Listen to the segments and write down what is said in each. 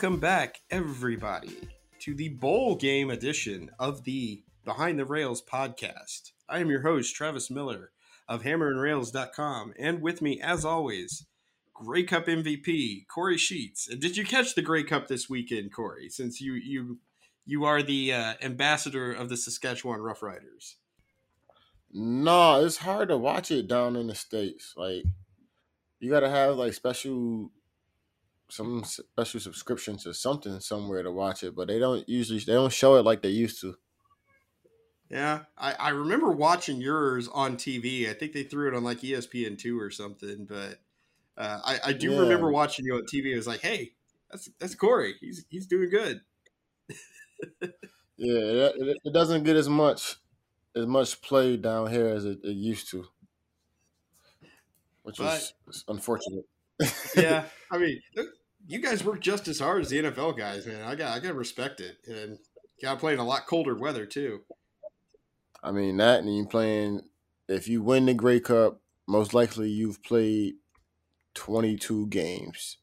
Welcome back, everybody, to the bowl game edition of the Behind the Rails podcast. I am your host, Travis Miller of hammerandrails.com, and with me, as always, Grey Cup MVP Corey Sheets. And did you catch the Grey Cup this weekend, Corey? Since you you you are the uh, ambassador of the Saskatchewan Roughriders. No, it's hard to watch it down in the states. Like you got to have like special some special subscription to something somewhere to watch it, but they don't usually they don't show it like they used to. Yeah, I, I remember watching yours on TV. I think they threw it on like ESPN two or something. But uh, I, I do Yeah. remember watching you on TV. I was like, hey, that's that's Corey. He's he's doing good. Yeah, it, it, it doesn't get as much as much play down here as it, it used to, which is is unfortunate. Yeah, I mean, you guys work just as hard as the NFL guys, man. I got I got to respect it, and got to play in a lot colder weather too. I mean that, and you playing. If you win the Grey Cup, most likely you've played twenty two games,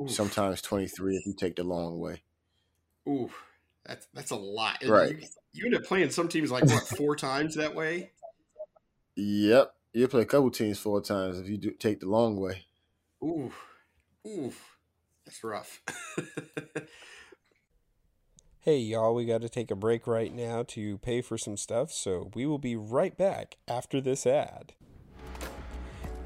Oof, sometimes twenty three if you take the long way. Ooh, that's that's a lot. And Right. You, you end up playing some teams like what four times that way. Yep, you play a couple teams four times if you do take the long way. Ooh, oof, that's rough. Hey, y'all, we got to take a break right now to pay for some stuff, so we will be right back after this ad.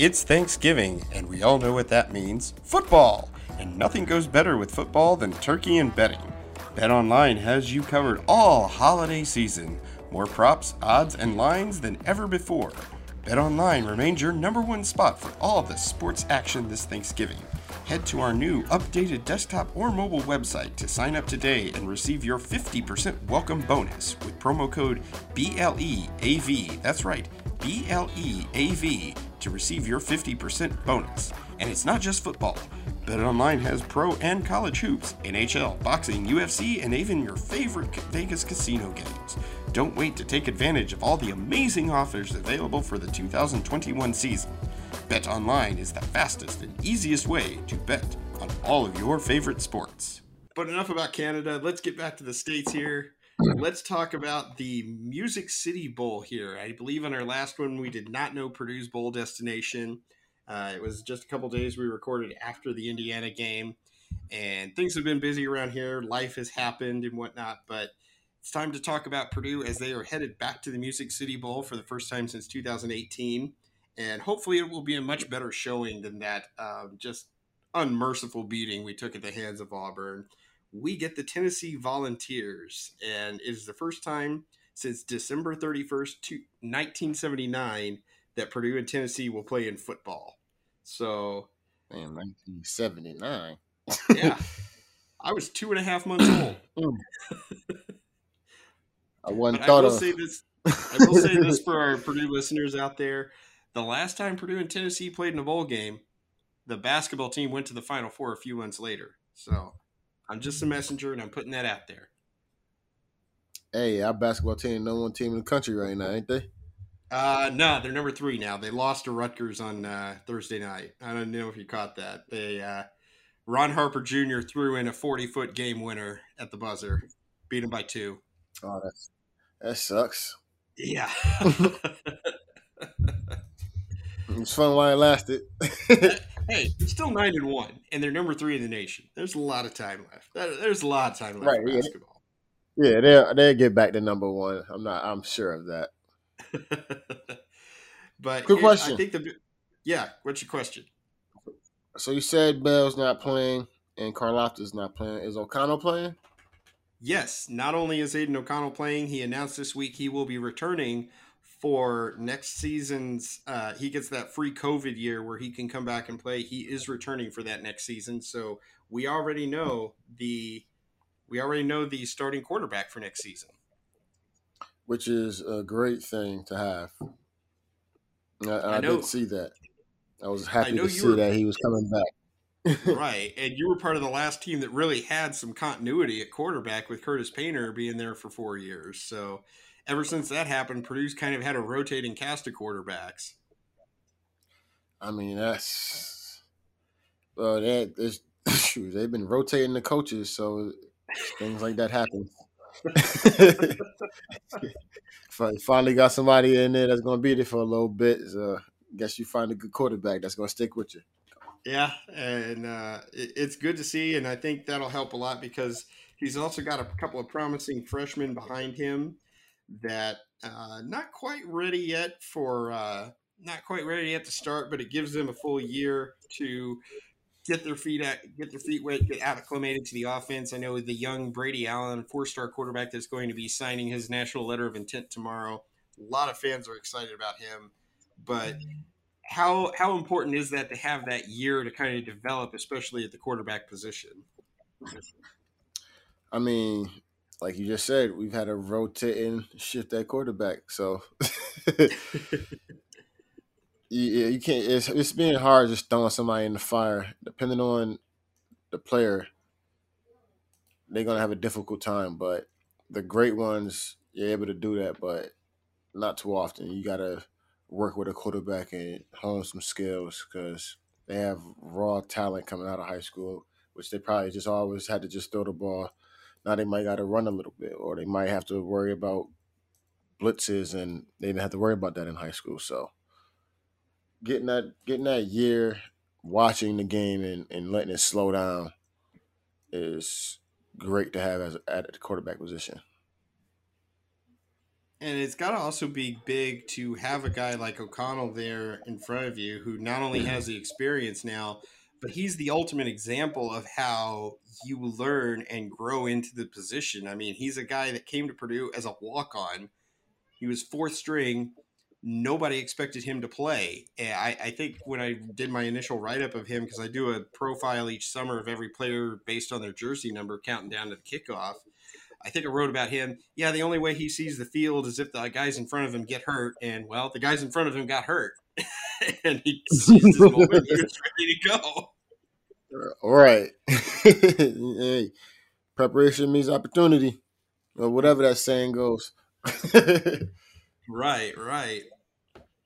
It's Thanksgiving, and we all know what that means football! And nothing goes better with football than turkey and betting. BetOnline has you covered all holiday season. More props, odds, and lines than ever before. BetOnline remains your number one spot for all the sports action this Thanksgiving. Head to our new updated desktop or mobile website to sign up today and receive your 50% welcome bonus with promo code BLEAV. That's right, BLEAV to receive your 50% bonus. And it's not just football. BetOnline has pro and college hoops, NHL, boxing, UFC, and even your favorite Vegas casino games. Don't wait to take advantage of all the amazing offers available for the 2021 season. BetOnline is the fastest and easiest way to bet on all of your favorite sports. But enough about Canada. Let's get back to the states here. Let's talk about the Music City Bowl here. I believe on our last one we did not know Purdue's bowl destination. Uh, it was just a couple days we recorded after the Indiana game, and things have been busy around here. Life has happened and whatnot, but it's time to talk about Purdue as they are headed back to the Music City Bowl for the first time since 2018, and hopefully it will be a much better showing than that um, just unmerciful beating we took at the hands of Auburn we get the Tennessee Volunteers, and it is the first time since December 31st, to 1979, that Purdue and Tennessee will play in football. So, Man, 1979. yeah, I was two and a half months old. I wasn't But I thought will of. say this. I will say this for our Purdue listeners out there: the last time Purdue and Tennessee played in a bowl game, the basketball team went to the Final Four a few months later. So, I'm just a messenger, and I'm putting that out there. Hey, our basketball team, number one team in the country right now, ain't they? Uh, no, they're number three now. They lost to Rutgers on uh, Thursday night. I don't know if you caught that. They uh, Ron Harper Jr. threw in a forty-foot game winner at the buzzer, beat him by two. Oh, that's, that sucks. Yeah, It was fun while it lasted. hey, it's still nine and one, and they're number three in the nation. There's a lot of time left. There's a lot of time left Right, for yeah. basketball. yeah, they'll they'll get back to number one. I'm not. I'm sure of that. but it- question. I think the yeah. What's your question? So you said Bell's not playing and Karlaftis's not playing. Is O'Connell playing? Yes, not only is Aidan O'Connell playing, he announced this week he will be returning for next season's. Uh, he gets that free COVID year where he can come back and play. He is returning for that next season, so we already know the we already know the starting quarterback for next season. which is a great thing to have. I, I, I did see that. I was happy know to see were- that he was coming back. right, and you were part of the last team that really had some continuity at quarterback with Curtis Painter being there for four years. So ever since that happened, Purdue's kind of had a rotating cast of quarterbacks. I mean, that's well, that is shoot, they've been rotating the coaches, so things like that happen. Finally got somebody in there that's going to be there for a little bit. So guess you find a good quarterback that's going to stick with you. Yeah, and uh, it, it's good to see, and I think that'll help a lot because he's also got a couple of promising freshmen behind him that uh, not quite ready yet for uh, not quite ready yet to start, but it gives them a full year to get their feet at get their feet wet, get acclimated to the offense. I know the young Brady Allen, four star quarterback, that's going to be signing his national letter of intent tomorrow. A lot of fans are excited about him, but how how important is that to have that year to kind of develop, especially at the quarterback position? I mean, like you just said, we've had a rotating shift at quarterback, so yeah, you can't. It's it's being hard just throwing somebody in the fire. Depending on the player, they're gonna have a difficult time. But the great ones, you're able to do that, but not too often. You gotta work with a quarterback and hone some skills because they have raw talent coming out of high school, which they probably just always had to just throw the ball. Now they might got to run a little bit, or they might have to worry about blitzes, and they didn't have to worry about that in high school. So getting that getting that year watching the game and, and letting it slow down is great to have as at the quarterback position. And it's got to also be big to have a guy like O'Connell there in front of you who not only mm-hmm. has the experience now, but he's the ultimate example of how you learn and grow into the position. I mean, he's a guy that came to Purdue as a walk on. He was fourth string. Nobody expected him to play. I, I think when I did my initial write up of him, because I do a profile each summer of every player based on their jersey number, counting down to the kickoff. I think I wrote about him. Yeah, the only way he sees the field is if the guys in front of him get hurt, and well, the guys in front of him got hurt, and he seized his moment. He was ready to go. All right. hey, preparation means opportunity, or whatever that saying goes. Right, right.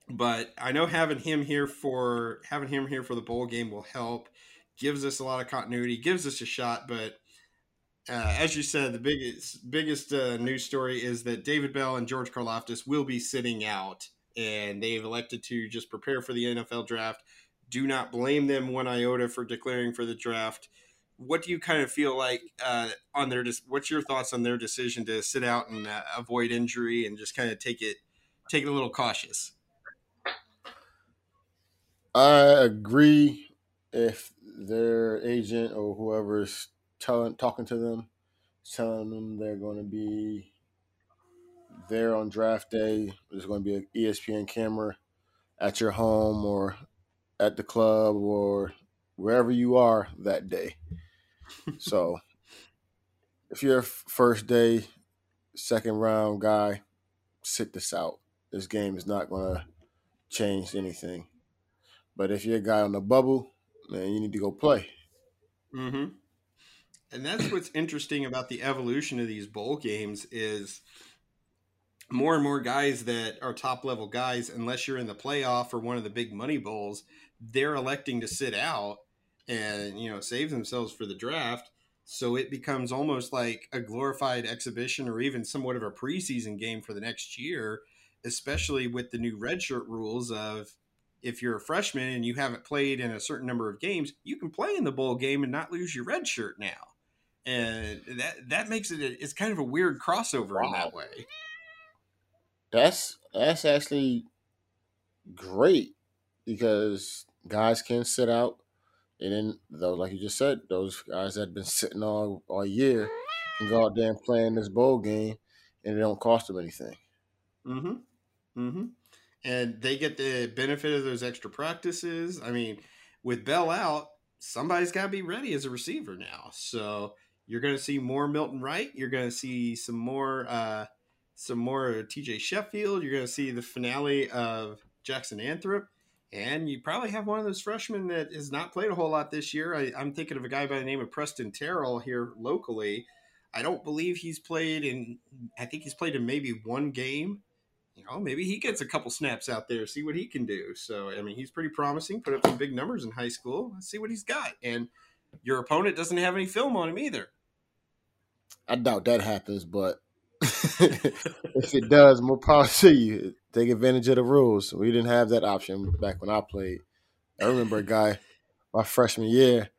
But I know having him here for having him here for the bowl game will help. Gives us a lot of continuity. Gives us a shot, but. Uh, as you said, the biggest biggest uh, news story is that David Bell and George Karlaftis will be sitting out, and they've elected to just prepare for the NFL draft. Do not blame them one iota for declaring for the draft. What do you kind of feel like uh, on their? What's your thoughts on their decision to sit out and uh, avoid injury and just kind of take it take it a little cautious? I agree. If their agent or whoever's telling talking to them, telling them they're going to be there on draft day. There's going to be an ESPN camera at your home or at the club or wherever you are that day. so if you're a first day, second round guy, sit this out. This game is not going to change anything. But if you're a guy on the bubble, man, you need to go play. Mm-hmm. And that's what's interesting about the evolution of these bowl games is more and more guys that are top level guys, unless you're in the playoff or one of the big money bowls, they're electing to sit out and you know save themselves for the draft. So it becomes almost like a glorified exhibition or even somewhat of a preseason game for the next year, especially with the new redshirt rules of if you're a freshman and you haven't played in a certain number of games, you can play in the bowl game and not lose your red shirt now. And that that makes it a, it's kind of a weird crossover in that way. That's that's actually great because guys can sit out, and then though, like you just said, those guys that have been sitting all all year can go out there and play in this bowl game, and it don't cost them anything. Mm-hmm. Mm-hmm. And they get the benefit of those extra practices. I mean, with Bell out, somebody's got to be ready as a receiver now. So you're going to see more Milton Wright. You're going to see some more, uh, some more T.J. Sheffield. You're going to see the finale of Jackson Anthrop, and you probably have one of those freshmen that has not played a whole lot this year. I, I'm thinking of a guy by the name of Preston Terrell here locally. I don't believe he's played in. I think he's played in maybe one game. You know, maybe he gets a couple snaps out there, see what he can do. So, I mean, he's pretty promising. Put up some big numbers in high school. Let's see what he's got. And your opponent doesn't have any film on him either. I doubt that happens, but if it does, more power to you. Take advantage of the rules. We didn't have that option back when I played. I remember a guy, my freshman year,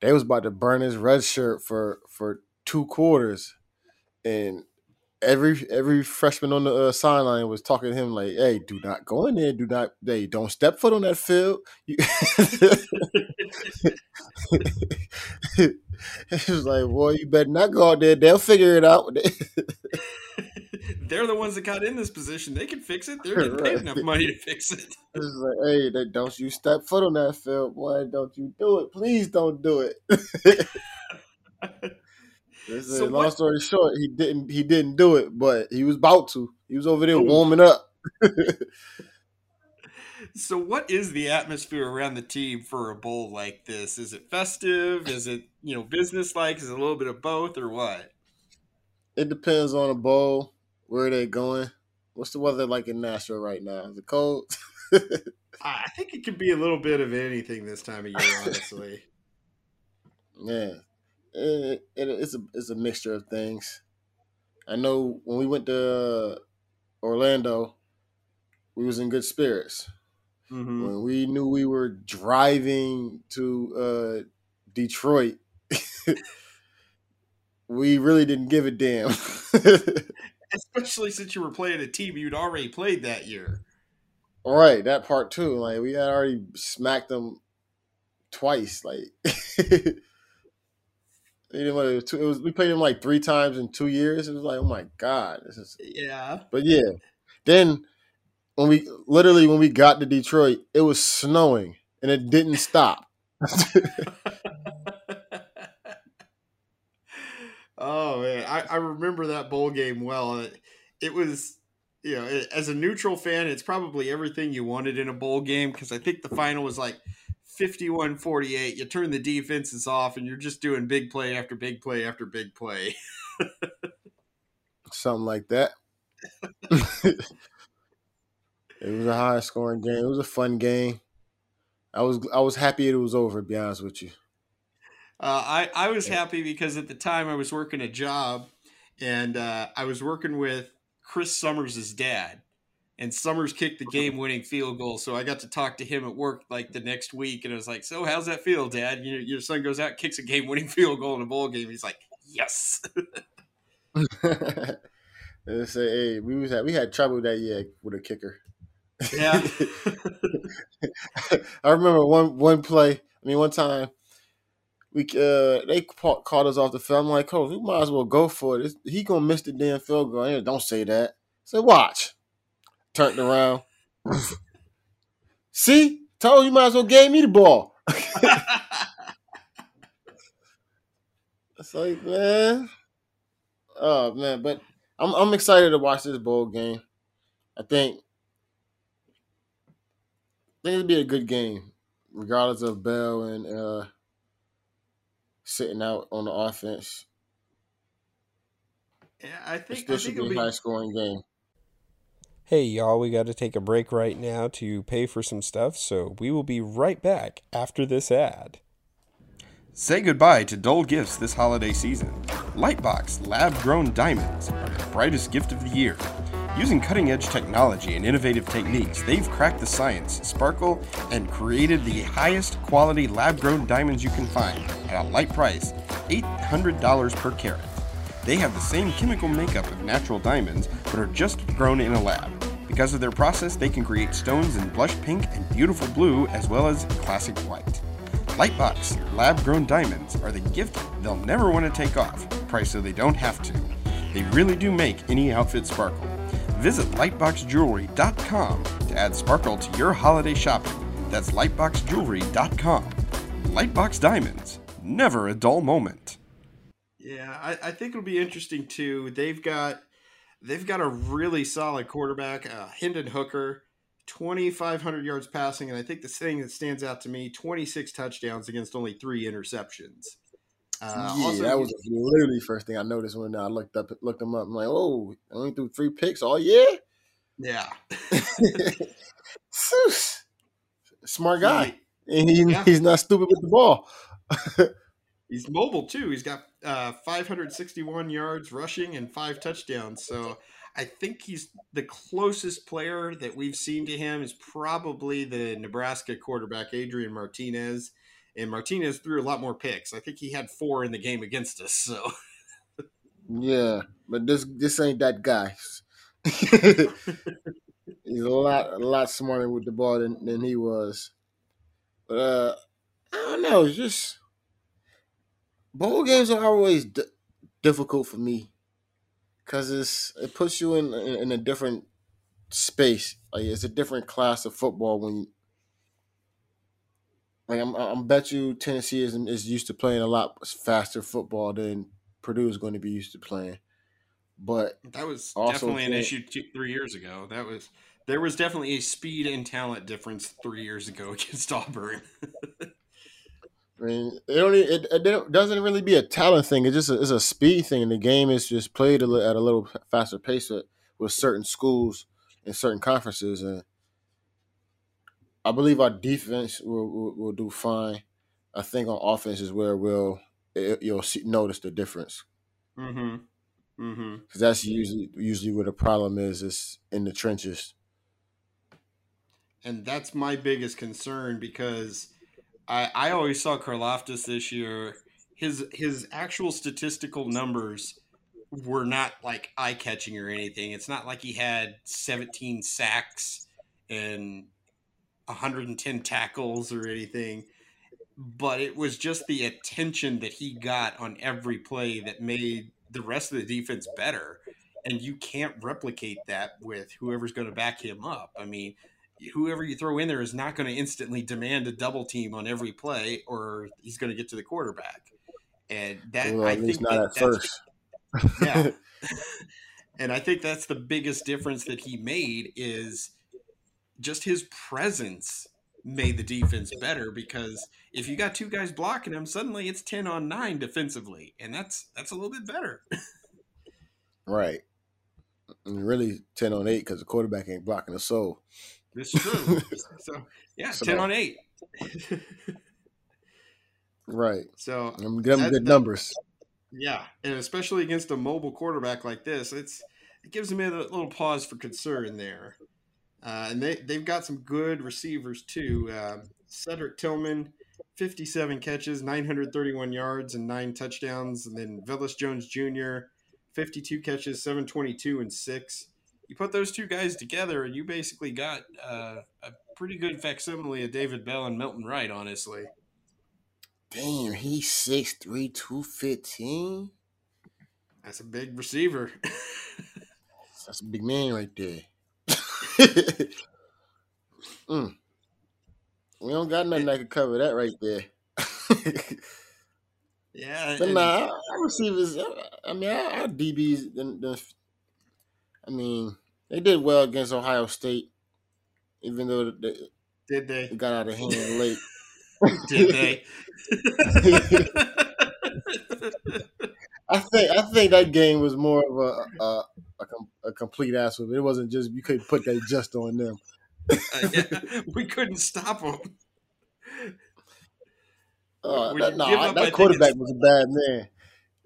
they was about to burn his red shirt for for two quarters, and every every freshman on the uh, sideline was talking to him like, "Hey, do not go in there. Do not. Hey, don't step foot on that field." He was like, "Boy, you better not go out there. They'll figure it out." They're the ones that got in this position. They can fix it. They're getting paid Right. enough money to fix it. It's like, hey, that- don't you step foot on that field, boy. Don't you do it. Please don't do it. This is- So long what- story short, he didn't he didn't do it, but he was about to. He was over there Oh. warming up. So, what is the atmosphere around the team for a bowl like this? Is it festive? Is it you know business like? Is it a little bit of both, or what? It depends on the bowl, where they going. What's the weather like in Nashville right now? Is it cold? I think it could be a little bit of anything this time of year, honestly. Yeah, it, it, it's a it's a mixture of things. I know when we went to uh, Orlando, we was in good spirits. Mhm. When we knew we were driving to uh, Detroit, we really didn't give a damn. Especially since you were playing a team you'd already played that year. All right, that part too. Like we had already smacked them twice. Like it was, two, it was we played them like three times in two years. It was like, oh my god, this is. Yeah. But yeah, then when we literally when we got to Detroit, it was snowing and it didn't stop. oh man, I, I remember that bowl game well. It, it was, you know, it- as a neutral fan, it's probably everything you wanted in a bowl game because I think the final was like 51-48. You turn the defenses off and you're just doing big play after big play after big play. Something like that. it was a high scoring game. It was a fun game. I was I was happy it was over. To be honest with you. Uh, I I was happy because at the time I was working a job, and uh, I was working with Chris Summers' dad, and Summers kicked the game-winning field goal. So I got to talk to him at work like the next week, and I was like, "So how's that feel, Dad? Your your son goes out, kicks a game-winning field goal in a bowl game." He's like, "Yes." They say, hey, we was had, we had trouble that year with a kicker. Yeah. I remember one one play. I mean, one time we uh they ca- called us off the field. I'm like, coach, we might as well go for it. It's, he gonna miss the damn field goal. Yeah, Don't say that. Say, watch. Turned around. See, told you, you might as well gave me the ball. It's like, man. Oh man, but I'm I'm excited to watch this bowl game. I think think it'd be a good game, regardless of Bell and uh sitting out on the offense. yeah, I think still I should think be it'll a be. high scoring game. Hey, y'all, we got to take a break right now to pay for some stuff, so we will be right back after this ad. Say goodbye to dull gifts this holiday season. Lightbox lab grown diamonds are the brightest gift of the year. Using cutting edge technology and innovative techniques, they've cracked the science, sparkle, and created the highest quality lab grown diamonds you can find at a light price $800 per carat. They have the same chemical makeup of natural diamonds, but are just grown in a lab. Because of their process, they can create stones in blush pink and beautiful blue, as well as classic white. Lightbox lab grown diamonds are the gift they'll never want to take off, price so they don't have to. They really do make any outfit sparkle. Visit lightboxjewelry.com to add sparkle to your holiday shopping. That's lightboxjewelry.com. Lightbox Diamonds, never a dull moment. Yeah, I, I think it'll be interesting too. They've got they've got a really solid quarterback, uh, Hendon Hooker, twenty five hundred yards passing, and I think the thing that stands out to me, twenty six touchdowns against only three interceptions. Uh, yeah, also, that was literally first thing I noticed when I looked up looked them up. I'm like, oh, only threw three picks all year. Yeah, smart guy, and he, yeah. he's not stupid with the ball. he's mobile too. He's got uh, 561 yards rushing and five touchdowns. So I think he's the closest player that we've seen to him is probably the Nebraska quarterback Adrian Martinez. And Martinez threw a lot more picks. I think he had four in the game against us. So yeah, but this this ain't that guy. he's a lot a lot smarter with the ball than, than he was. But uh, I don't know. It's just bowl games are always d- difficult for me because it's it puts you in, in, in a different space. Like it's a different class of football when you, like I'm, I'm bet you Tennessee is is used to playing a lot faster football than Purdue is going to be used to playing. But that was definitely an issue two, three years ago. That was there was definitely a speed and talent difference three years ago against Auburn. I mean, it only it, it doesn't really be a talent thing. It's just a, it's a speed thing. And the game is just played at a little faster pace with, with certain schools and certain conferences, and I believe our defense will, will, will do fine. I think on offense is where we'll it, you'll see, notice the difference. Mm-hmm. Mm-hmm. Because that's usually usually where the problem is is in the trenches. And that's my biggest concern because I, I always saw Karlaftis this year. His his actual statistical numbers were not like eye catching or anything. It's not like he had 17 sacks and 110 tackles or anything, but it was just the attention that he got on every play that made the rest of the defense better. And you can't replicate that with whoever's going to back him up. I mean, whoever you throw in there is not going to instantly demand a double team on every play, or he's going to get to the quarterback. And that well, I think not that, at first. yeah, and I think that's the biggest difference that he made is just his presence made the defense better because if you got two guys blocking him, suddenly it's ten on nine defensively, and that's that's a little bit better. right. And really ten on eight because the quarterback ain't blocking a soul. This true. so yeah, so, ten on eight. right. So I'm getting good that, numbers. Yeah, and especially against a mobile quarterback like this, it's it gives me a little pause for concern there. Uh, and they they've got some good receivers too. Uh, Cedric Tillman, 57 catches, 931 yards, and nine touchdowns. And then Velus Jones Jr., 52 catches, 722 and six you put those two guys together, and you basically got uh, a pretty good facsimile of David Bell and Milton Wright, honestly. Damn, he's 6'3", 215? That's a big receiver. That's a big man right there. Mm. We don't got nothing that can cover that right there. yeah, but nah, our receivers. I mean, our, DBs, the, the I mean, they did well against Ohio State, even though they did they, they got out of hand late. did they? I think I think that game was more of a a, a, a complete ass It wasn't just you couldn't put that just on them. uh, yeah, we couldn't stop them. Uh, that, no, that quarterback was a bad man.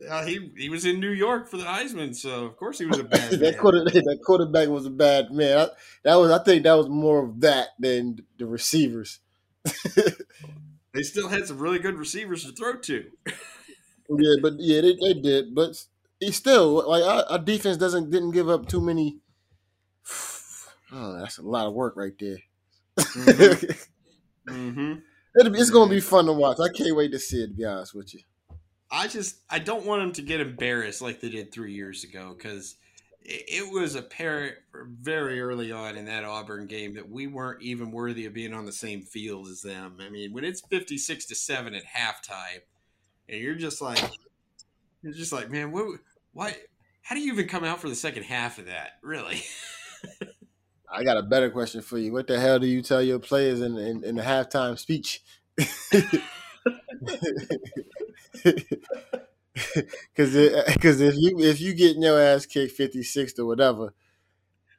Uh, he he was in New York for the Heisman, so of course he was a bad that, quarter, that quarterback was a bad man. I, that was I think that was more of that than the receivers. they still had some really good receivers to throw to. Yeah, but yeah, they, they did. But he still like our, our, defense doesn't didn't give up too many. Oh, that's a lot of work right there. Mm-hmm. mm-hmm. It's gonna be fun to watch. I can't wait to see it. To be honest with you. I just I don't want them to get embarrassed like they did three years ago because it, it was apparent very early on in that Auburn game that we weren't even worthy of being on the same field as them. I mean, when it's fifty six to seven at halftime, and you're just like, you're just like, man, what, why? How do you even come out for the second half of that? Really? I got a better question for you. What the hell do you tell your players in in, in the halftime speech? Because because if you if you getting your ass kicked fifty six or whatever,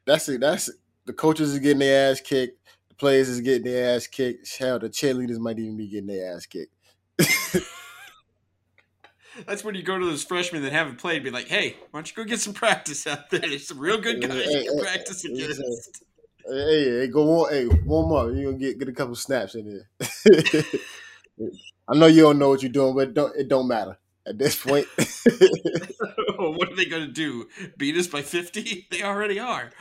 that's it. That's the coaches is getting their ass kicked. The players is getting their ass kicked. Hell, the cheerleaders might even be getting their ass kicked. That's when you go to those freshmen that haven't played, be like, "Hey, why don't you go get some practice out there? There's some real good guys hey, you can hey, practice hey, against." Hey, hey, go on, hey, warm up. You gonna get get a couple snaps in there. I know you don't know what you're doing, but it don't, it don't matter at this point. what are they going to do? Beat us by 50? They already are.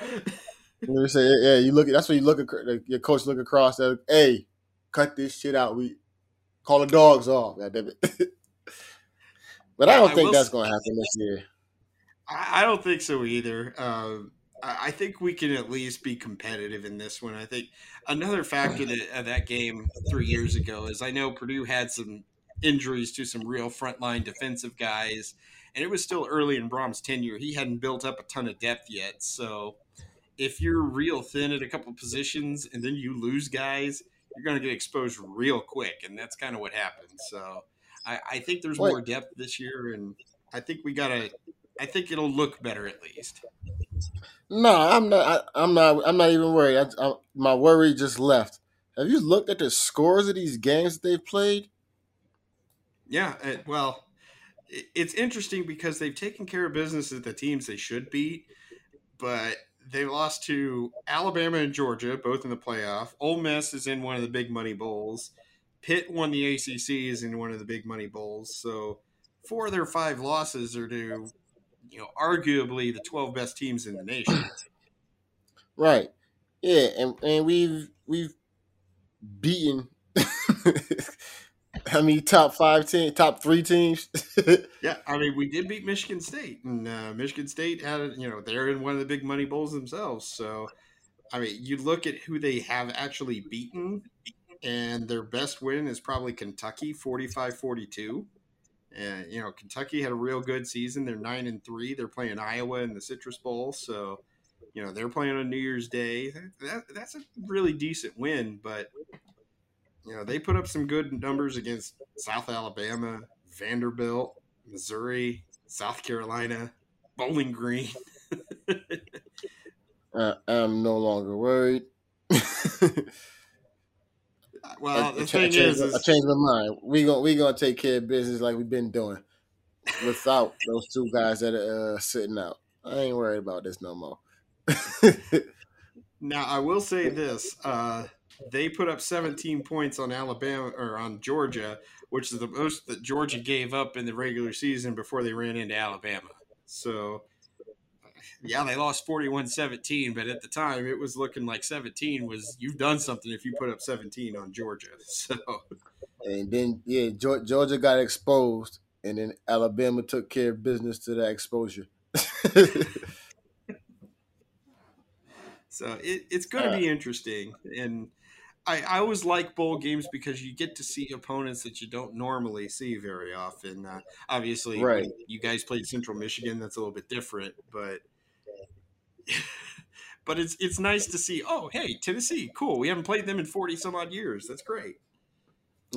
You say, yeah, you look. At that's when you look. At, your coach look across. At, hey, cut this shit out. We call the dogs off. God damn it. But I don't I think that's going to happen this year. I don't think so either. Um, I think we can at least be competitive in this one. I think another factor that uh, that game three years ago is I know Purdue had some injuries to some real frontline defensive guys, and it was still early in Brohm's tenure. He hadn't built up a ton of depth yet, so if you're real thin at a couple positions and then you lose guys, you're going to get exposed real quick, and that's kind of what happened. So I, I think there's more depth this year, and I think we got to. I think it'll look better at least. No, I'm not. I, am not. I'm not even worried. I, I, my worry just left. Have you looked at the scores of these games they've played? Yeah, it, well, it, it's interesting because they've taken care of business at the teams they should beat, but they lost to Alabama and Georgia, both in the playoff. Ole Miss is in one of the big money bowls. Pitt won the ACCs is in one of the big money bowls. So four of their five losses are to, you know, arguably the twelve best teams in the nation. Right. Yeah, and, and we've we've beaten I mean, top five team, top three teams. yeah, I mean, we did beat Michigan State, and uh, Michigan State had, you know, they're in one of the big money bowls themselves. So, I mean, you look at who they have actually beaten, and their best win is probably Kentucky, 45 42. And, you know, Kentucky had a real good season. They're nine and three. They're playing Iowa in the Citrus Bowl. So, you know, they're playing on New Year's Day. That, that's a really decent win, but you know, they put up some good numbers against South Alabama, Vanderbilt, Missouri, South Carolina, Bowling Green. uh, I'm no longer worried. well, the I, thing I is, is, I changed my mind. We gonna we gonna take care of business like we've been doing without those two guys that are uh, sitting out. I ain't worried about this no more. now I will say this: uh, they put up 17 points on Alabama or on Georgia, which is the most that Georgia gave up in the regular season before they ran into Alabama. So, yeah, they lost 41 17, but at the time it was looking like 17 was you've done something if you put up 17 on Georgia. So, and then, yeah, Georgia got exposed, and then Alabama took care of business to that exposure. so it, it's going to be interesting. And, I, I always like bowl games because you get to see opponents that you don't normally see very often. Uh, obviously, right. you guys played Central Michigan, that's a little bit different, but but it's it's nice to see. Oh, hey, Tennessee, cool. We haven't played them in forty some odd years. That's great.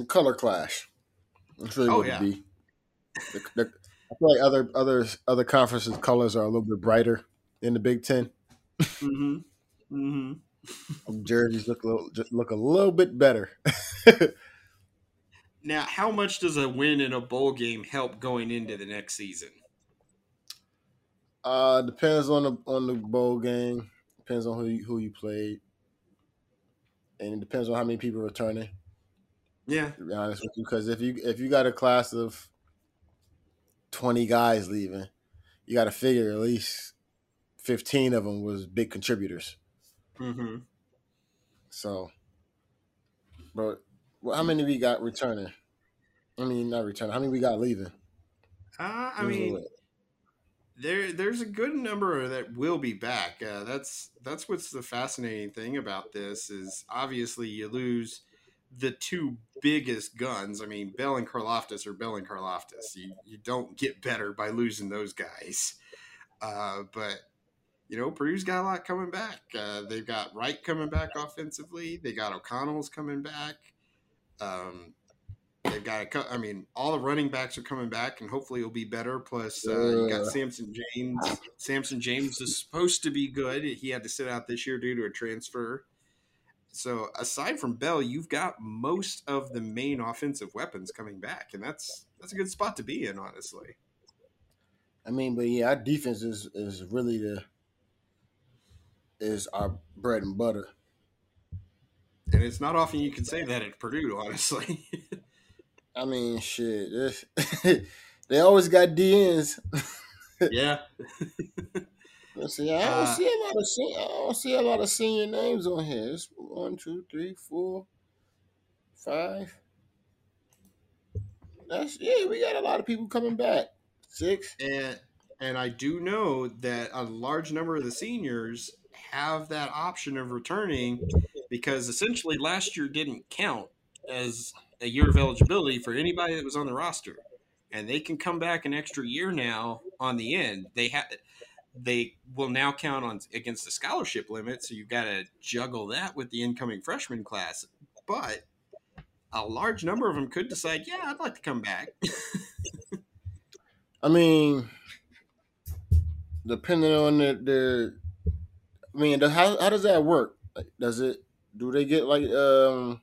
Color clash. That's really oh, what yeah. it be. The, the, I feel like other other other conferences' colors are a little bit brighter in the Big 10 mm-hmm. Mm-hmm jerseys look a little, look a little bit better. now, how much does a win in a bowl game help going into the next season? Uh, depends on the on the bowl game. Depends on who you, who you played, and it depends on how many people are returning. Yeah, to be honest with you, because if you if you got a class of twenty guys leaving, you got to figure at least fifteen of them was big contributors. Mm-hmm. So, but well, how many we got returning? I mean, not returning. How many we got leaving? Uh, I mean, there there's a good number that will be back. Uh, that's that's what's the fascinating thing about this is obviously you lose the two biggest guns. I mean, Bell and Karlaftis are Bell and Karlaftis. You you don't get better by losing those guys. Uh, but you know, Purdue's got a lot coming back. Uh, they've got Wright coming back offensively. They got O'Connell's coming back. Um, they've got a cut. I mean, all the running backs are coming back, and hopefully it'll be better. Plus, uh, you got Sampson James. Sampson James is supposed to be good. He had to sit out this year due to a transfer. So, aside from Bell, you've got most of the main offensive weapons coming back, and that's that's a good spot to be in, honestly. I mean, but yeah, our defense is is really the is our bread and butter. And it's not often you can say that at Purdue, honestly. I mean, shit, they always got DNs. yeah. See, I don't Uh, see a lot of sen- I don't see a lot of senior names on here. It's one, two, three, four, five. That's yeah, we got a lot of people coming back. Six. And and I do know that a large number of the seniors have that option of returning because essentially last year didn't count as a year of eligibility for anybody that was on the roster. And they can come back an extra year now on the end. They have they will now count on against the scholarship limit, so you've got to juggle that with the incoming freshman class. But a large number of them could decide, yeah, I'd like to come back. I mean, depending on the, the I mean, the, how how does that work? Like, does it do they get like um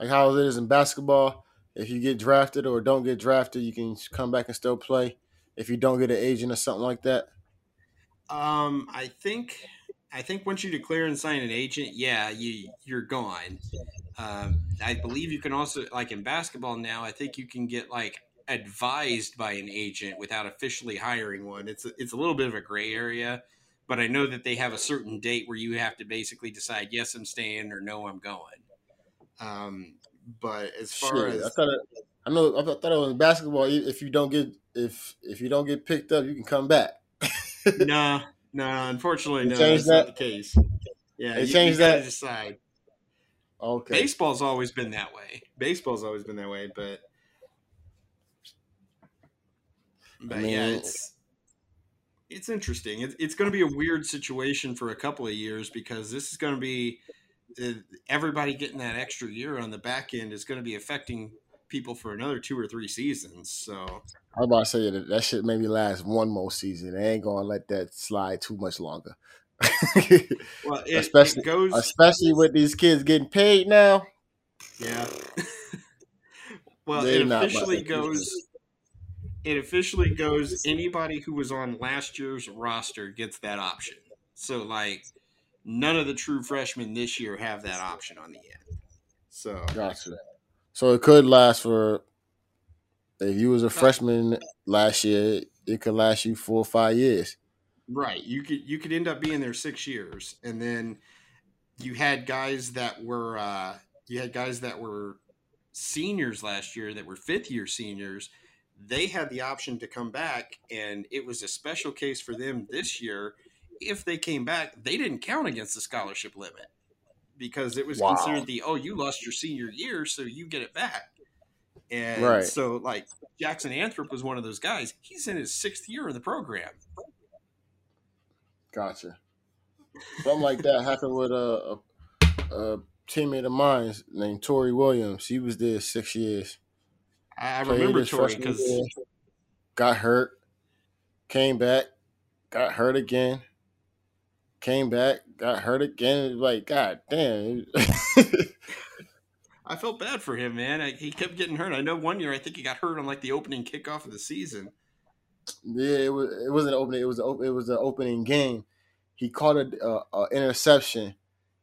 like how it is in basketball? If you get drafted or don't get drafted, you can come back and still play. If you don't get an agent or something like that, Um, I think I think once you declare and sign an agent, yeah, you you're gone. Um, I believe you can also like in basketball now. I think you can get like advised by an agent without officially hiring one. It's a, it's a little bit of a gray area, but I know that they have a certain date where you have to basically decide yes, I'm staying or no, I'm going. Um, but as far shit, I as thought it, I know I thought it was basketball. If you don't get if if you don't get picked up, you can come back. no, no, unfortunately, They no, that's not the case. Yeah, They you, you changed gotta that? decide. Okay, Baseball's always been that way. Baseball's always been that way, but but I yeah, it's it's interesting. It's it's going to be a weird situation for a couple of years because this is going to be everybody getting that extra year on the back end is going to be affecting people for another two or three seasons. So I'm about to say that that shit maybe last one more season. They ain't gonna let that slide too much longer. well, it, Especially- it goes Especially with these kids getting paid now. Yeah. well, They're it officially goes. It officially goes. Anybody who was on last year's roster gets that option. So, like, none of the true freshmen this year have that option on the end. So, Gotcha. So it could last for if you was a freshman last year, it could last you four or five years. right, you could you could end up being there six years, and then you had guys that were uh, you had guys that were seniors last year that were fifth year seniors they had the option to come back and it was a special case for them this year if they came back they didn't count against the scholarship limit because it was Wow. considered the oh you lost your senior year so you get it back and Right. so like jackson anthrop was one of those guys he's in his sixth year of the program Gotcha. Something like that happened with a, a, a teammate of mine named Tori Williams. He was there six years. i, Played remember tori because got hurt, came back, got hurt again, came back, got hurt again. Like, god damn. I felt bad for him, man. I, he kept getting hurt. I know one year I think he got hurt on like the opening kickoff of the season. Yeah, it was. It wasn't opening. It was. It was an opening game. He caught a, a, a interception,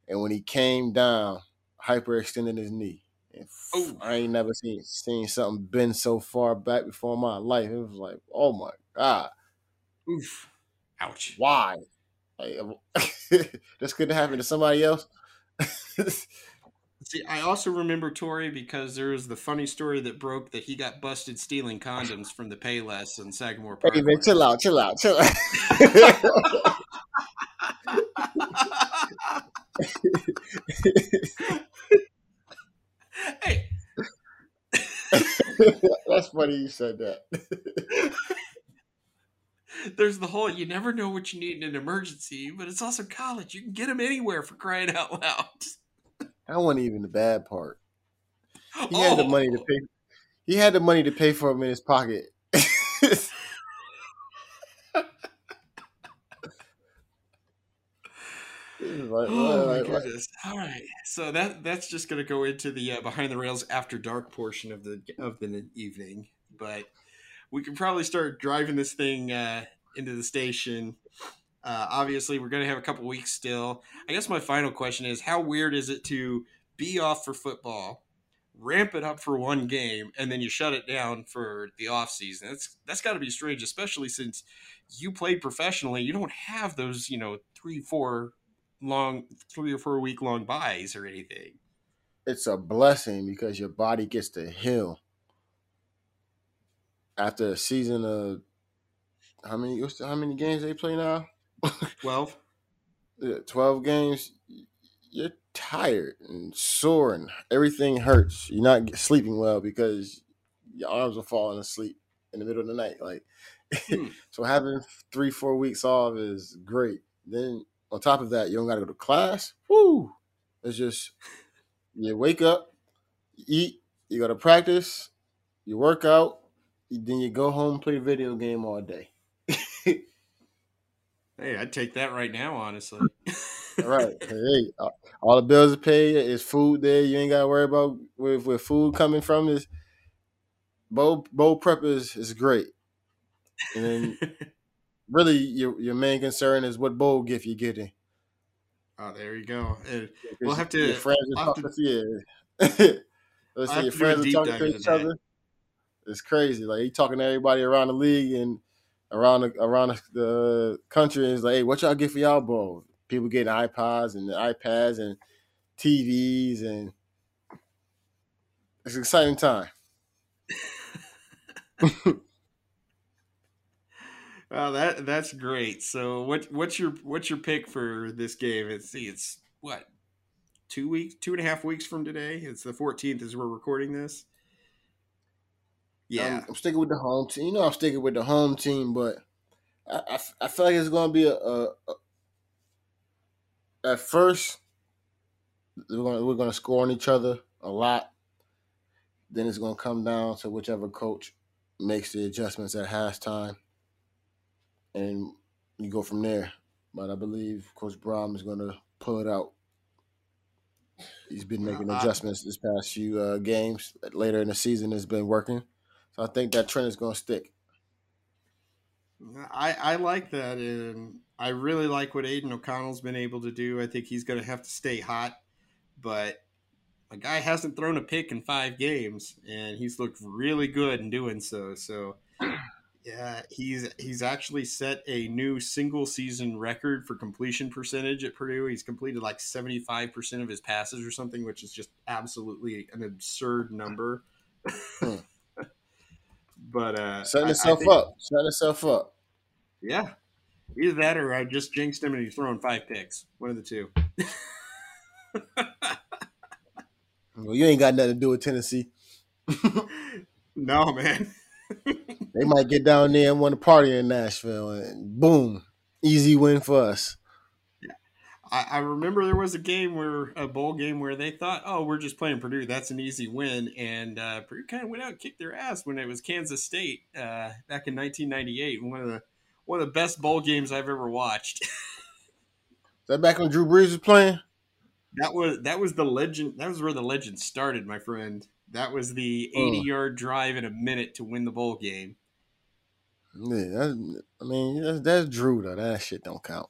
and when he came down, hyperextended his knee. And Ooh. I ain't never seen seen something bend so far back before in my life. It was like, oh my god, Oof. Ouch. why? This couldn't happen to somebody else. See, I also remember Tori because there was the funny story that broke that he got busted stealing condoms from the Payless in Sagamore Park. Hey man, chill out, chill out, chill out. hey, That's funny you said that. There's the whole you never know what you need in an emergency, but it's also college. You can get them anywhere for crying out loud. That wasn't even the bad part. He had the Oh. money to pay. He had the money to pay for them in his pocket. Like, Oh my like, like- goodness! All right, so that that's just going to go into the uh, behind the rails after dark portion of the of the evening, but we can probably start driving this thing uh, into the station. Uh, obviously, we're going to have a couple weeks still. I guess my final question is: How weird is it to be off for football, ramp it up for one game, and then you shut it down for the off season? That's that's got to be strange, especially since you played professionally. You don't have those, you know, three, four long three or four week long byes or anything. it's a blessing because your body gets to heal after a season of how many how many games they play now? Twelve. Yeah, Twelve games. You're tired and sore and everything hurts. You're not sleeping well because your arms are falling asleep in the middle of the night. Like Hmm. so, having three four weeks off is great. Then on top of that, you don't got to go to class. Woo! It's just you wake up, you eat, you go to practice, you work out, then you go home play a video game all day. Hey, I'd take that right now, honestly. right. Hey, uh, all the bills are paid. Is food there? You ain't got to worry about where, where food coming from. Is bowl bowl prep is is great, and then really your your main concern is what bowl gift you're getting. oh, there you go. And We'll have to- Your friends are talking to you. Let's say your to friends are talking to each that. It's crazy. Like he talking to everybody around the league and around the, around the, country. And it's like, hey, what y'all get for y'all bowl? People getting iPods and iPads and TVs and it's an exciting time. oh, that that's great. So, what what's your what's your pick for this game? It's see, it's what two weeks, two and a half weeks from today. It's the fourteenth as we're recording this. Yeah, I'm, I'm sticking with the home team. You know, I'm sticking with the home team, but I, I, I feel like it's going to be a, a, a. At first, we're going we're going to score on each other a lot. Then it's going to come down to whichever coach makes the adjustments at halftime, and you go from there. But I believe Coach Brohm is going to pull it out. He's been making adjustments this past few uh, games. Later in the season, it's been working. So I think that trend is going to stick. I, I like that, and I really like what Aidan O'Connell's been able to do. I think he's going to have to stay hot, but a guy hasn't thrown a pick in five games, and he's looked really good in doing so. So, yeah, he's he's actually set a new single season record for completion percentage at Purdue. He's completed like seventy five percent of his passes or something, which is just absolutely an absurd number. Hmm. But uh, Setting itself think- up. Setting itself up. yeah. Either that or I just jinxed him and he's throwing five picks. One of the two. Well, you ain't got nothing to do with Tennessee. no, man. They might get down there and want to party in Nashville, and boom, easy win for us. I, I remember there was a game where, a bowl game where they thought, oh, we're just playing Purdue. That's an easy win. And uh, Purdue kind of went out and kicked their ass when it was Kansas State uh, back in 1998. One of the one of the best bowl games I've ever watched. Is that back when Drew Brees was playing? that was that was the legend. That was where the legend started, my friend. That was the Oh. 80 yard drive in a minute to win the bowl game. Yeah, I mean that's, that's Drew though. That shit don't count.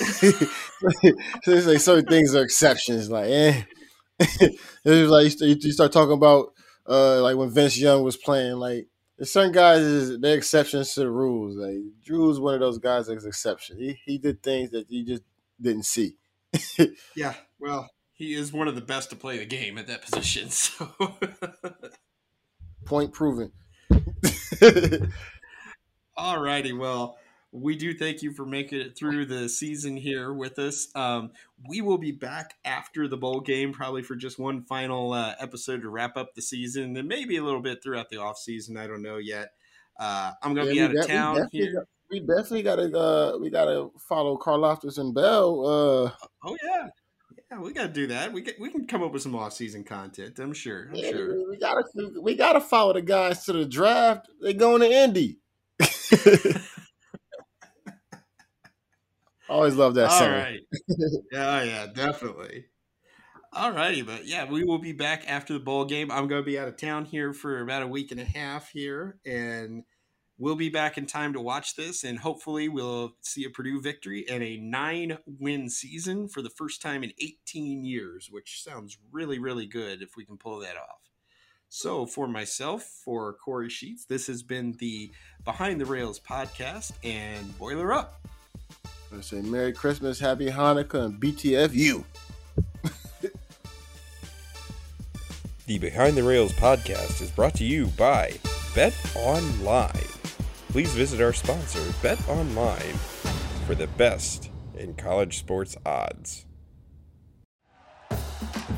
it's like certain things are exceptions. Like, eh. it was like you start, you start talking about uh like when Vince Young was playing. Like, there's certain guys is they're exceptions to the rules. Like Drew was one of those guys that's exception. He he did things that you just didn't see. Yeah, well, he is one of the best to play the game at that position. So Point proven. All righty. Well, we do thank you for making it through the season here with us. Um, we will be back after the bowl game, probably for just one final uh, episode to wrap up the season, and maybe a little bit throughout the off season. I don't know yet. Uh, I'm going to Yeah, be we out of we town definitely here. got- We definitely gotta uh we gotta follow Karlaftis and Bell. Uh Oh yeah, yeah, we got to do that. We get, we can come up with some off season content. I'm sure. I'm yeah, sure. we, we gotta we gotta follow the guys to the draft. They're going to Indy. Always love that All song. right. yeah, yeah, definitely. All righty, but yeah, we will be back after the bowl game. I'm going to be out of town here for about a week and a half here, and we'll be back in time to watch this, and hopefully we'll see a Purdue victory and a nine-win season for the first time in 18 years, which sounds really, really good if we can pull that off. So, for myself, for Corey Sheets, this has been the Behind the Rails podcast, and Boiler Up. I say Merry Christmas, Happy Hanukkah, and BTFU. The Behind the Rails podcast is brought to you by Bet Online. Please visit our sponsor, Bet Online, for the best in college sports odds.